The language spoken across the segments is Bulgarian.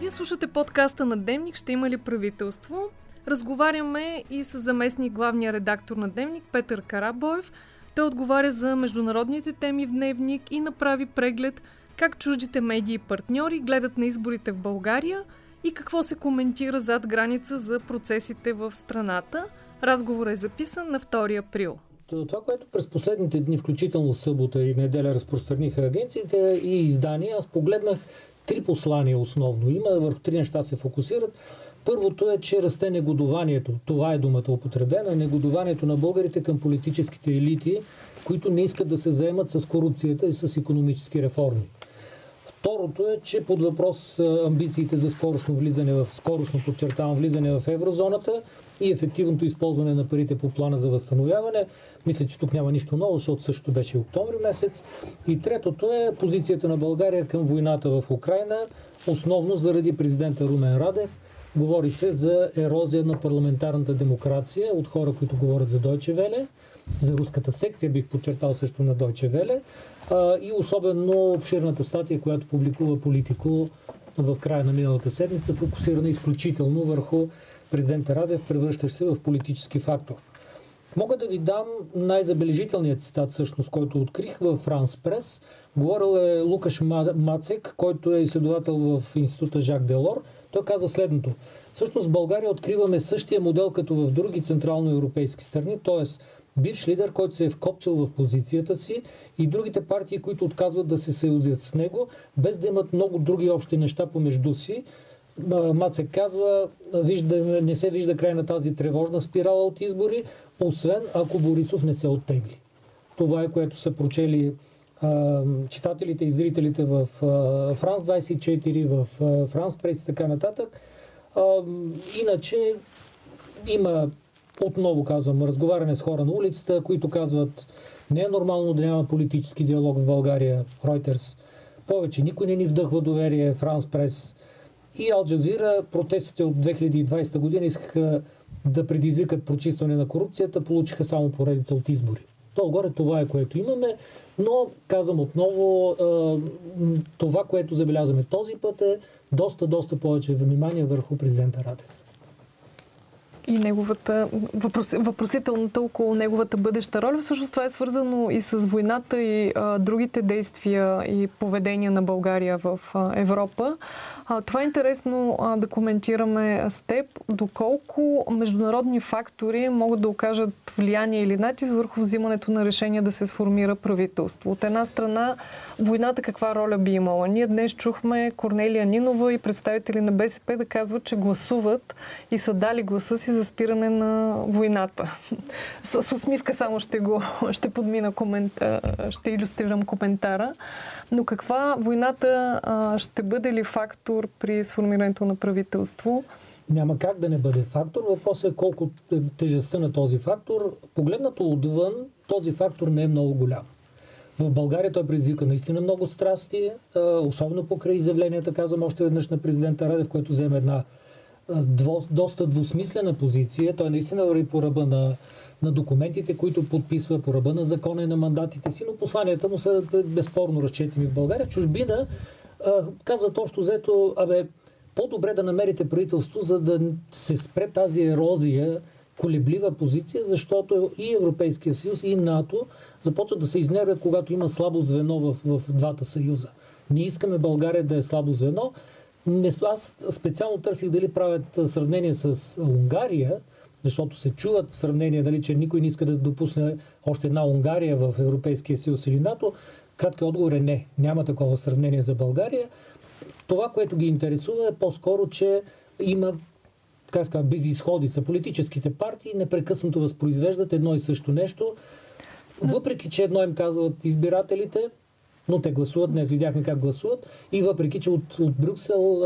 Вие слушате подкаста на Дневник «Ще има ли правителство?». Разговаряме и с заместник главния редактор на Дневник Петър Карабоев. Той отговаря за международните теми в Дневник и направи преглед как чуждите медии и партньори гледат на изборите в България и какво се коментира зад граница за процесите в страната. Разговорът е записан на 2 април. Това, което през последните дни, включително събота и неделя, разпространиха агенциите и издания, аз погледнах три послания основно има, върху три неща се фокусират. Първото е, че расте негодованието. Това е думата употребена. Негодованието на българите към политическите елити, които не искат да се заемат с корупцията и с економически реформи. Второто е, че под въпрос амбициите за скорошно влизане в, скорошно подчертавам, влизане в еврозоната и ефективното използване на парите по плана за възстановяване. Мисля, че тук няма нищо ново, защото също беше октомври месец. И третото е позицията на България към войната в Украина, основно заради президента Румен Радев. Говори се за ерозия на парламентарната демокрация от хора, които говорят за Дойче Веле, за руската секция бих подчертал също на Дойче Веле и особено обширната статия, която публикува Политико в края на миналата седмица, фокусирана изключително върху президента Радев, превръщащ се в политически фактор. Мога да ви дам най-забележителният цитат, всъщност, който открих в Франс Прес. Говорил е Лукаш Мацек, който е изследовател в института Жак Делор. Той каза следното. Всъщност в България откриваме същия модел като в други централноевропейски страни, т.е. бивш лидер, който се е вкопчил в позицията си и другите партии, които отказват да се съюзят с него, без да имат много други общи неща помежду си, Мацек казва, вижда, не се вижда край на тази тревожна спирала от избори, освен ако Борисов не се оттегли. Това е което са прочели а, читателите и зрителите в Франс 24, в а, Франс Прес и така нататък. А, иначе има, отново казвам, разговаряне с хора на улицата, които казват, не е нормално да няма политически диалог в България, Reuters. Повече никой не ни вдъхва доверие, Франс Прес и Ал Джазира, протестите от 2020 година искаха да предизвикат прочистване на корупцията, получиха само поредица от избори. Долу-горе това е което имаме, но казвам отново, това, което забелязваме този път е доста, доста повече внимание върху президента Радев и неговата въпрос, въпросителната около неговата бъдеща роля. Всъщност това е свързано и с войната и а, другите действия и поведения на България в а, Европа. А, това е интересно а, да коментираме с теб, доколко международни фактори могат да окажат влияние или натиск върху взимането на решение да се сформира правителство. От една страна, войната каква роля би имала? Ние днес чухме Корнелия Нинова и представители на БСП да казват, че гласуват и са дали гласа си за спиране на войната. С, усмивка само ще го ще подмина комента, ще иллюстрирам коментара. Но каква войната ще бъде ли фактор при сформирането на правителство? Няма как да не бъде фактор. Въпросът е колко е тежестта на този фактор. Погледнато отвън, този фактор не е много голям. В България той предизвика наистина много страсти, особено покрай изявленията, казвам още веднъж на президента Радев, който вземе една доста двусмислена позиция. Той наистина върви по ръба на, на документите, които подписва, по ръба на закона и на мандатите си, но посланията му са безспорно разчетени в България. В чужбина казват общо взето, абе, по-добре да намерите правителство, за да се спре тази ерозия, колеблива позиция, защото и Европейския съюз, и НАТО започват да се изнервят, когато има слабо звено в, в двата съюза. Ние искаме България да е слабо звено. Аз специално търсих дали правят сравнение с Унгария, защото се чуват сравнения, дали, че никой не иска да допусне още една Унгария в Европейския съюз или НАТО. Краткият отговор е не. Няма такова сравнение за България. Това, което ги интересува е по-скоро, че има как ска, безисходица. Политическите партии непрекъснато възпроизвеждат едно и също нещо. Въпреки, че едно им казват избирателите, но те гласуват, днес видяхме как гласуват и въпреки, че от, от Брюксел,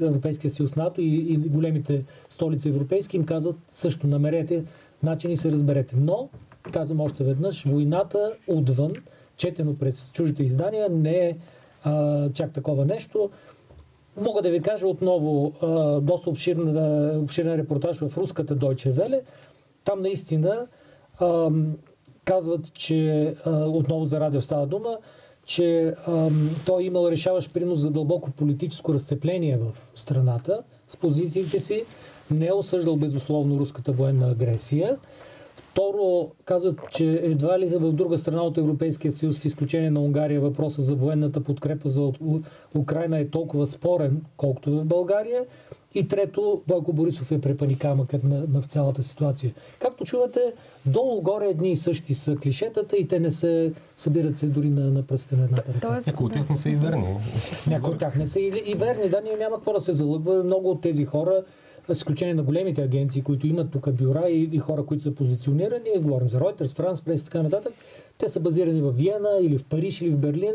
Европейския съюз, НАТО и, и големите столици европейски им казват също намерете начин и се разберете. Но, казвам още веднъж, войната отвън, четено през чужите издания, не е а, чак такова нещо. Мога да ви кажа отново а, доста обширна, обширен репортаж в руската Deutsche Welle. Там наистина а, казват, че а, отново за радио става дума, че ам, той е имал решаващ принос за дълбоко политическо разцепление в страната с позициите си, не е осъждал безусловно руската военна агресия. Второ, казват, че едва ли в друга страна от Европейския съюз, с изключение на Унгария, въпроса за военната подкрепа за Украина е толкова спорен, колкото в България. И трето, Бойко Борисов е препани камъкът на, на в цялата ситуация. Както чувате, долу-горе едни и същи са клишетата и те не се събират се дори на, на пръстен на едната ръка. Някои от тях не са и верни. Някои от тях не са и, и верни. Да, ние няма какво да се залъгва. Много от тези хора с изключение на големите агенции, които имат тук бюра и, и хора, които са позиционирани, говорим за Reuters, France Press и така нататък, те са базирани в Виена или в Париж или в Берлин,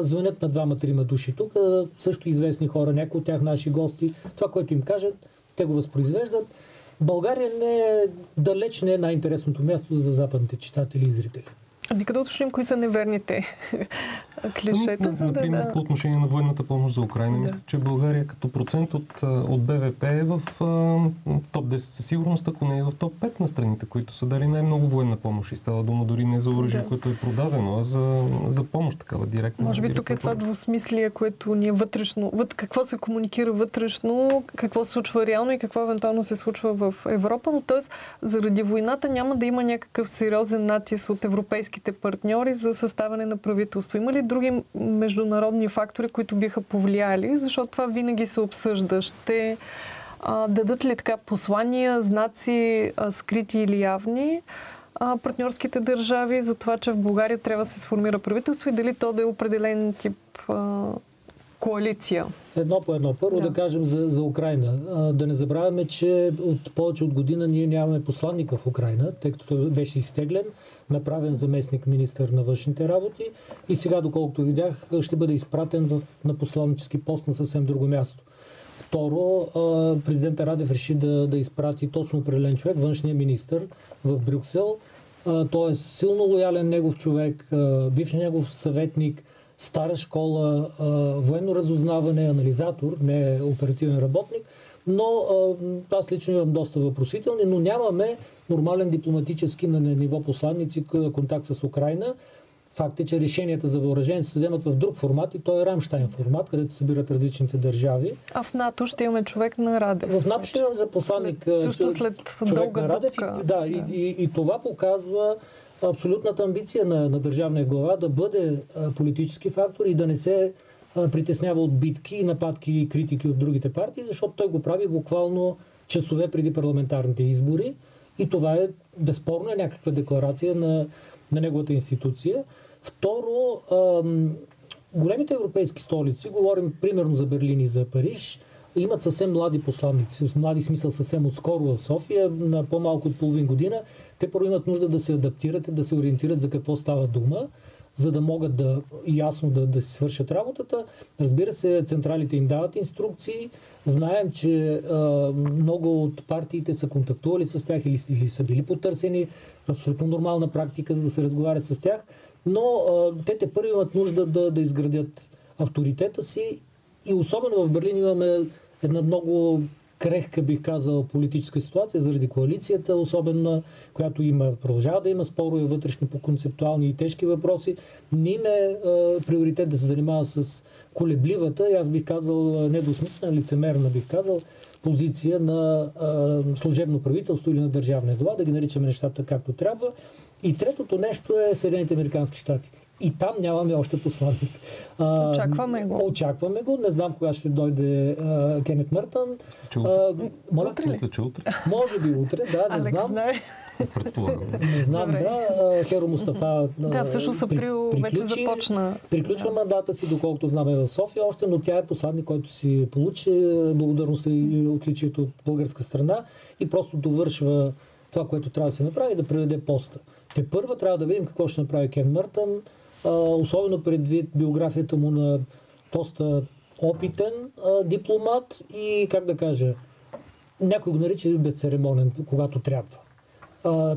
звънят на двама-трима души тук, също известни хора, някои от тях наши гости. Това, което им кажат, те го възпроизвеждат. България не е, далеч не е най-интересното място за западните читатели и зрители. Нека да уточним кои са неверните клишета. Ами, например, да... по отношение на военната помощ за Украина, да. мисля, че България като процент от, от БВП е в топ 10 със сигурност, ако не е в топ 5 на страните, които са дали най-много военна помощ. И става дума дори не за оръжие, да. което е продадено, а за, за помощ, такава директна. Може би тук е това двусмислие, което ни е вътрешно. Вът, какво се комуникира вътрешно, какво се случва реално и какво евентуално се случва в Европа. Но т.е. заради войната няма да има някакъв сериозен натиск от европейските партньори за съставане на правителство. Има ли други международни фактори, които биха повлияли, защото това винаги се обсъжда. Ще а, дадат ли така послания, знаци, а, скрити или явни, а, партньорските държави за това, че в България трябва да се сформира правителство и дали то да е определен тип а, коалиция? Едно по едно. Първо да, да кажем за, за Украина. А, да не забравяме, че от повече от година ние нямаме посланника в Украина, тъй като той беше изтеглен направен заместник министър на външните работи и сега, доколкото видях, ще бъде изпратен в, на посланнически пост на съвсем друго място. Второ, президента Радев реши да, да изпрати точно определен човек, външния министр в Брюксел. Той е силно лоялен негов човек, бивш негов съветник, стара школа, военно разузнаване, анализатор, не е оперативен работник. Но аз лично имам доста въпросителни, но нямаме нормален дипломатически на ниво посланници контакт с Украина. Факт е, че решенията за въоръжение се вземат в друг формат и то е Рамштайн формат, където се събират различните държави. А в НАТО ще имаме човек на Радев. В НАТО ще имаме за посланник след, също след човек на Радев. И, да, да. И, и, и това показва абсолютната амбиция на, на държавния глава да бъде политически фактор и да не се притеснява от битки, нападки и критики от другите партии, защото той го прави буквално часове преди парламентарните избори. И това е безспорно е някаква декларация на, на неговата институция. Второ, големите европейски столици, говорим примерно за Берлин и за Париж, имат съвсем млади посланници, млади смисъл съвсем отскоро в София, на по-малко от половин година. Те първо имат нужда да се адаптират и да се ориентират за какво става дума за да могат да ясно да, да си свършат работата. Разбира се, централите им дават инструкции. Знаем, че а, много от партиите са контактували с тях или, или са били потърсени. Абсолютно нормална практика, за да се разговарят с тях. Но а, те те първи имат нужда да, да изградят авторитета си. И особено в Берлин имаме една много крехка, бих казал, политическа ситуация заради коалицията, особено която има, продължава да има спорове вътрешни по концептуални и тежки въпроси. Не им е приоритет да се занимава с колебливата, и аз бих казал недосмислена, лицемерна бих казал, позиция на а, служебно правителство или на държавния глава, да ги наричаме нещата както трябва. И третото нещо е Съединените Американски щати. И там нямаме още посланник. Очакваме го. Очакваме го. Не знам кога ще дойде а, Кенет Мъртън. моля, утре Мисля, че утре. Може би утре, да, не Алекс знам. Знае. Не знам, Добре. да. Херо Мустафа Да, всъщност април при, вече започна. Приключва да. мандата си, доколкото знаме в София още, но тя е посланник, който си получи благодарността и отличието от българска страна и просто довършва това, което трябва да се направи, да преведе поста. Те първа трябва да видим какво ще направи Кен Мъртън, особено предвид биографията му на доста опитен дипломат и, как да кажа, някой го нарича безцеремонен, когато трябва.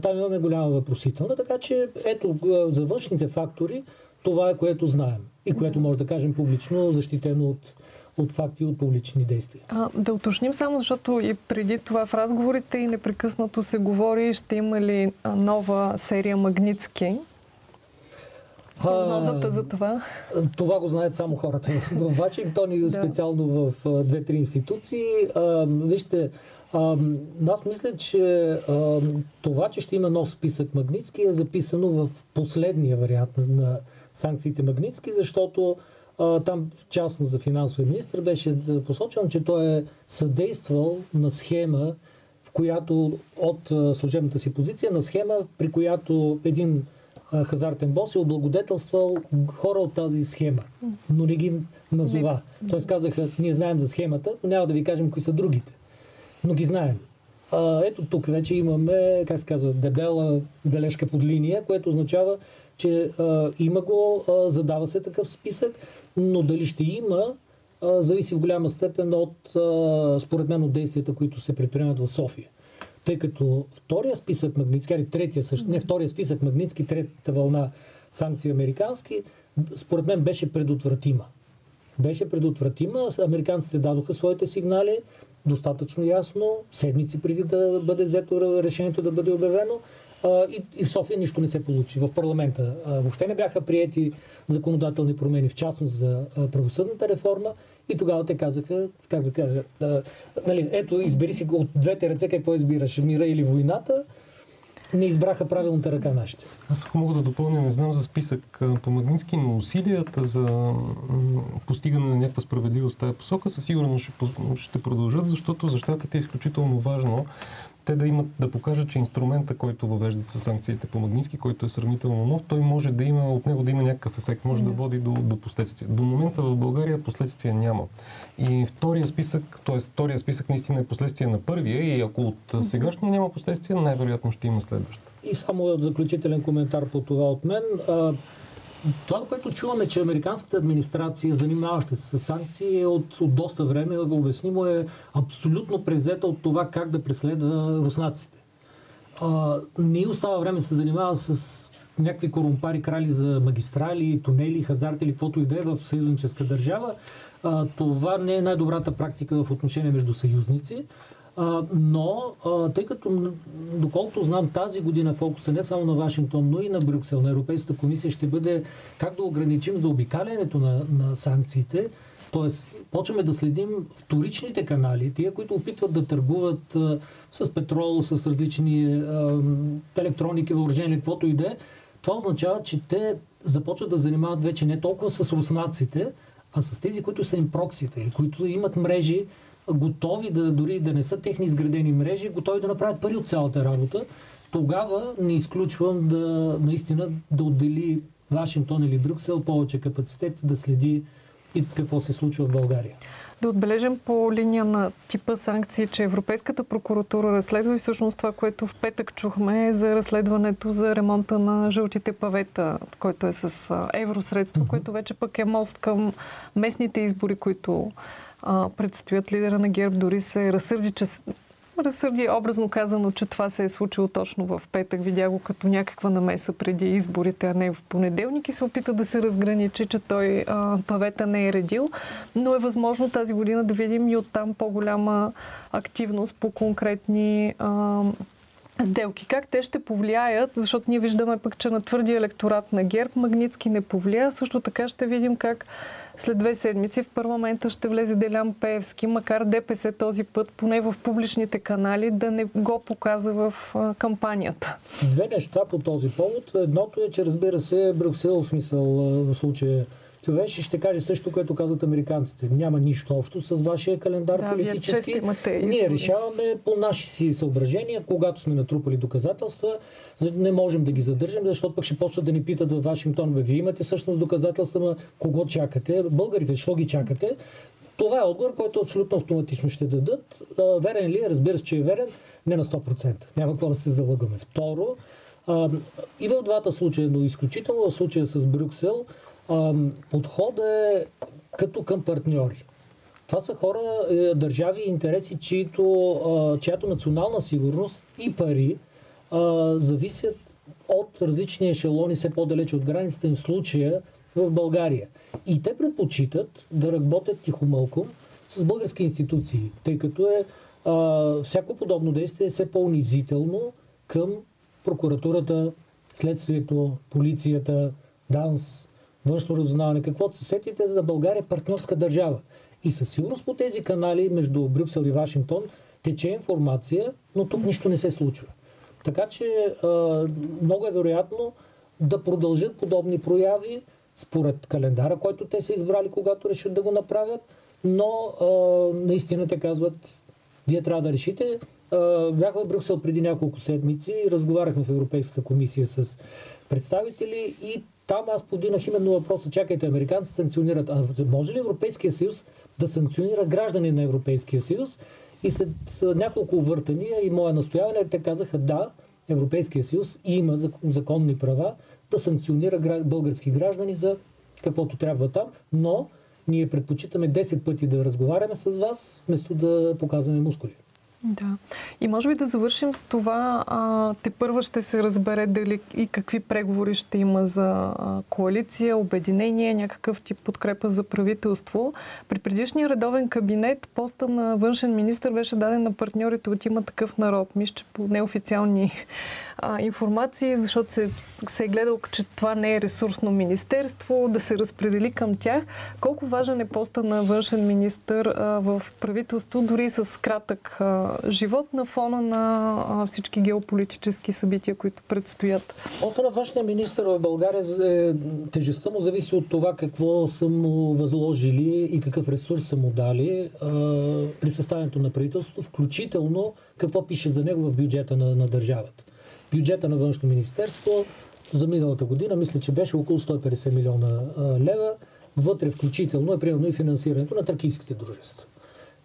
Там имаме голяма въпросителна, така че ето за външните фактори това е което знаем и което може да кажем публично, защитено от, от факти и от публични действия. А, да уточним само, защото и преди това в разговорите и непрекъснато се говори, ще има ли нова серия Магницки, Прогнозата за това? Това го знаят само хората в Вашингтон и специално в две-три институции. Вижте, аз мисля, че това, че ще има нов списък Магницки е записано в последния вариант на, санкциите Магницки, защото там, в частност за финансовия министр, беше посочено, че той е съдействал на схема, в която от служебната си позиция, на схема, при която един хазартен бос е облагодетелствал хора от тази схема, но не ги назова. Тоест казаха, ние знаем за схемата, но няма да ви кажем кои са другите. Но ги знаем. А, ето тук вече имаме, как се казва, дебела бележка под линия, което означава, че а, има го, а, задава се такъв списък, но дали ще има, зависи в голяма степен от, според мен, от действията, които се предприемат в София. Тъй като втория списък Магницки, или третия също, не втория списък Магницки, третата вълна санкции американски, според мен беше предотвратима. Беше предотвратима. Американците дадоха своите сигнали достатъчно ясно, седмици преди да бъде взето решението да бъде обявено. И, и в София нищо не се получи. В парламента въобще не бяха приети законодателни промени, в частност за правосъдната реформа. И тогава те казаха, как да кажа, а, нали, ето избери си от двете ръце какво избираш, мира или войната. Не избраха правилната ръка нашите. Аз ако мога да допълня, не знам за списък по Магнитски, но усилията за постигане на някаква справедливост в тази посока със сигурност ще, ще продължат, защото за е изключително важно те да имат, да покажат, че инструмента, който въвеждат с санкциите по Магниски, който е сравнително нов, той може да има, от него да има някакъв ефект, може да води до, до последствия. До момента в България последствия няма. И втория списък, т.е. втория списък наистина е последствие на първия и ако от сегашния няма последствия, най-вероятно ще има следващ. И само заключителен коментар по това от мен това, което чуваме, че американската администрация, занимаваща се с санкции, е от, от доста време, да го обяснимо, е абсолютно презета от това как да преследва руснаците. А, не остава време да се занимава с някакви корумпари крали за магистрали, тунели, хазарти или каквото и да е в съюзническа държава. А, това не е най-добрата практика в отношение между съюзници. А, но, а, тъй като, доколкото знам, тази година фокуса не само на Вашингтон, но и на Брюксел, на Европейската комисия, ще бъде как да ограничим за обикалянето на, на санкциите. Тоест, почваме да следим вторичните канали, тия, които опитват да търгуват а, с петрол, с различни а, електроники, въоръжения, каквото и да е. Това означава, че те започват да занимават вече не толкова с руснаците, а с тези, които са им проксите или които имат мрежи, готови да дори да не са техни изградени мрежи, готови да направят пари от цялата работа, тогава не изключвам да наистина да отдели Вашингтон или Брюксел повече капацитет да следи и какво се случва в България. Да отбележим по линия на типа санкции, че Европейската прокуратура разследва и всъщност това, което в петък чухме е за разследването за ремонта на жълтите павета, който е с евросредства, mm-hmm. което вече пък е мост към местните избори, които а, предстоят лидера на ГЕРБ дори се разсърди, че разсърди образно казано, че това се е случило точно в петък. Видя го като някаква намеса преди изборите, а не в понеделник и се опита да се разграничи, че той а, павета не е редил. Но е възможно тази година да видим и оттам по-голяма активност по конкретни а, сделки. Как те ще повлияят, защото ние виждаме пък, че на твърдия електорат на ГЕРБ Магницки не повлия. Също така ще видим как след две седмици в парламента ще влезе Делян Пеевски, макар ДПС този път, поне в публичните канали, да не го показа в кампанията. Две неща по този повод. Едното е, че разбира се, Брюксел, в смисъл в случая това ще каже също, което казват американците. Няма нищо общо с вашия календар да, политически. Имате Ние решаваме по наши си съображения, когато сме натрупали доказателства, не можем да ги задържим, защото пък ще почват да ни питат в Вашингтон, бе, вие имате всъщност доказателства, ма кого чакате? Българите, защо ги чакате? Това е отговор, който абсолютно автоматично ще дадат. Верен ли е? Разбира се, че е верен. Не на 100%. Няма какво да се залъгаме. Второ, и в двата случая, но изключително в случая с Брюксел, подходът е като към партньори. Това са хора, е, държави и интереси, чието, чиято национална сигурност и пари зависят от различни ешелони, все по-далече от границата им в случая в България. И те предпочитат да работят тихомълком с български институции, тъй като е а, всяко подобно действие е все по-унизително към прокуратурата, следствието, полицията, ДАНС, външно разузнаване, каквото се сетите, да България е партньорска държава. И със сигурност по тези канали между Брюксел и Вашингтон тече информация, но тук нищо не се случва. Така че много е вероятно да продължат подобни прояви според календара, който те са избрали, когато решат да го направят, но наистина те казват, вие трябва да решите. Бях в Брюксел преди няколко седмици и в Европейската комисия с представители и там аз подинах именно въпроса, чакайте, американци санкционират. А може ли Европейския съюз да санкционира граждани на Европейския съюз? И след няколко въртания и мое настояване, те казаха да, Европейския съюз има законни права да санкционира български граждани за каквото трябва там, но ние предпочитаме 10 пъти да разговаряме с вас, вместо да показваме мускули. Да. И може би да завършим с това. А, те първа ще се разбере дали и какви преговори ще има за коалиция, обединение, някакъв тип подкрепа за правителство. При предишния редовен кабинет поста на външен министр беше даден на партньорите от има такъв народ. Мисля, че по неофициални а, информации, защото се, се е гледал, че това не е ресурсно министерство, да се разпредели към тях. Колко важен е поста на външен министр а, в правителство, дори с кратък а, живот на фона на а, всички геополитически събития, които предстоят? Поста на външния министр в България, е, тежестта му зависи от това какво са му възложили и какъв ресурс са му дали а, при съставянето на правителството, включително какво пише за него в бюджета на, на държавата бюджета на външно министерство за миналата година, мисля, че беше около 150 милиона лева. Вътре включително е примерно и финансирането на тракийските дружества.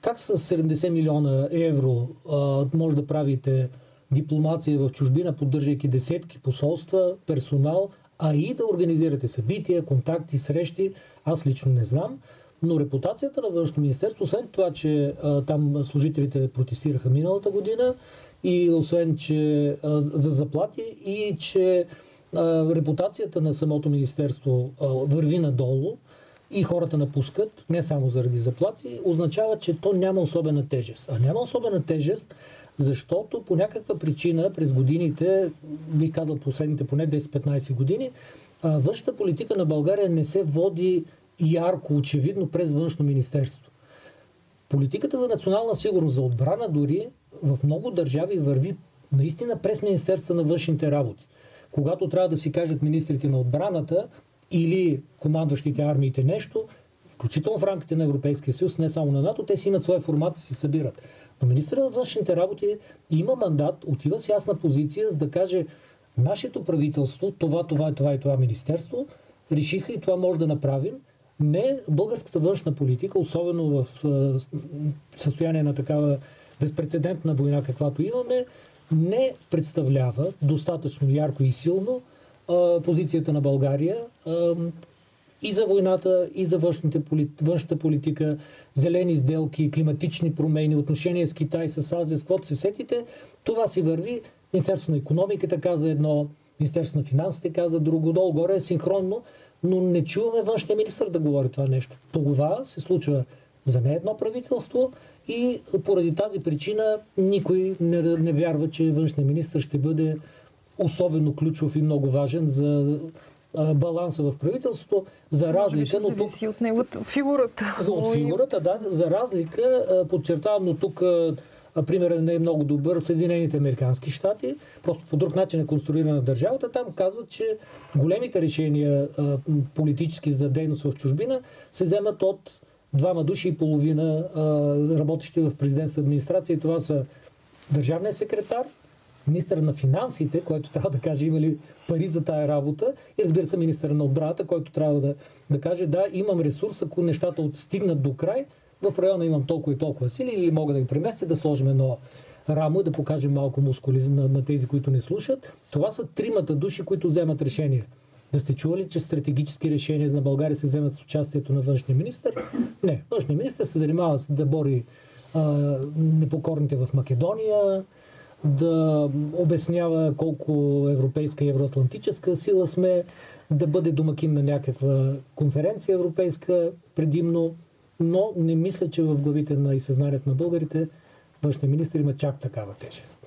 Как с 70 милиона евро може да правите дипломация в чужбина, поддържайки десетки посолства, персонал, а и да организирате събития, контакти, срещи, аз лично не знам. Но репутацията на външно министерство, освен това, че а, там служителите протестираха миналата година, и освен, че за заплати и че репутацията на самото министерство върви надолу и хората напускат, не само заради заплати, означава, че то няма особена тежест. А няма особена тежест, защото по някаква причина през годините, бих казал последните поне 10-15 години, външната политика на България не се води ярко, очевидно през външно министерство. Политиката за национална сигурност, за отбрана дори, в много държави върви наистина през Министерство на външните работи. Когато трябва да си кажат министрите на отбраната или командващите армиите нещо, включително в рамките на Европейския съюз, не само на НАТО, те си имат своя формат и си събират. Но министър на външните работи има мандат, отива с ясна позиция, за да каже нашето правителство, това, това, това и това министерство, решиха и това може да направим. Не българската външна политика, особено в състояние на такава безпредседентна война, каквато имаме, не представлява достатъчно ярко и силно позицията на България и за войната, и за външната политика, зелени сделки, климатични промени, отношения с Китай, с Азия, с каквото се сетите. Това си върви. Министерство на економиката каза едно, Министерство на финансите каза друго, долу-горе е синхронно, но не чуваме външния министр да говори това нещо. Това се случва за не едно правителство и поради тази причина никой не, не вярва, че външният министр ще бъде особено ключов и много важен за баланса в правителството, за разлика... Но тук, от неговата фигурата. От фигурата, да. За разлика, подчертавам, но тук примерът не е много добър, Съединените Американски щати, просто по друг начин е конструирана държавата, там казват, че големите решения политически за дейност в чужбина се вземат от двама души и половина работещи в президентска администрация. Това са държавният секретар, министър на финансите, който трябва да каже има ли пари за тая работа и разбира се министър на отбраната, който трябва да, да каже да, имам ресурс, ако нещата отстигнат до край, в района имам толкова и толкова сили или мога да ги преместя, да сложим едно рамо и да покажем малко мускули на, на тези, които не слушат. Това са тримата души, които вземат решение. Да сте чували, че стратегически решения за България се вземат с участието на външния министр? Не. Външния министр се занимава с да бори а, непокорните в Македония, да обяснява колко европейска и евроатлантическа сила сме, да бъде домакин на някаква конференция европейска предимно, но не мисля, че в главите на и съзнанието на българите външния министр има чак такава тежест.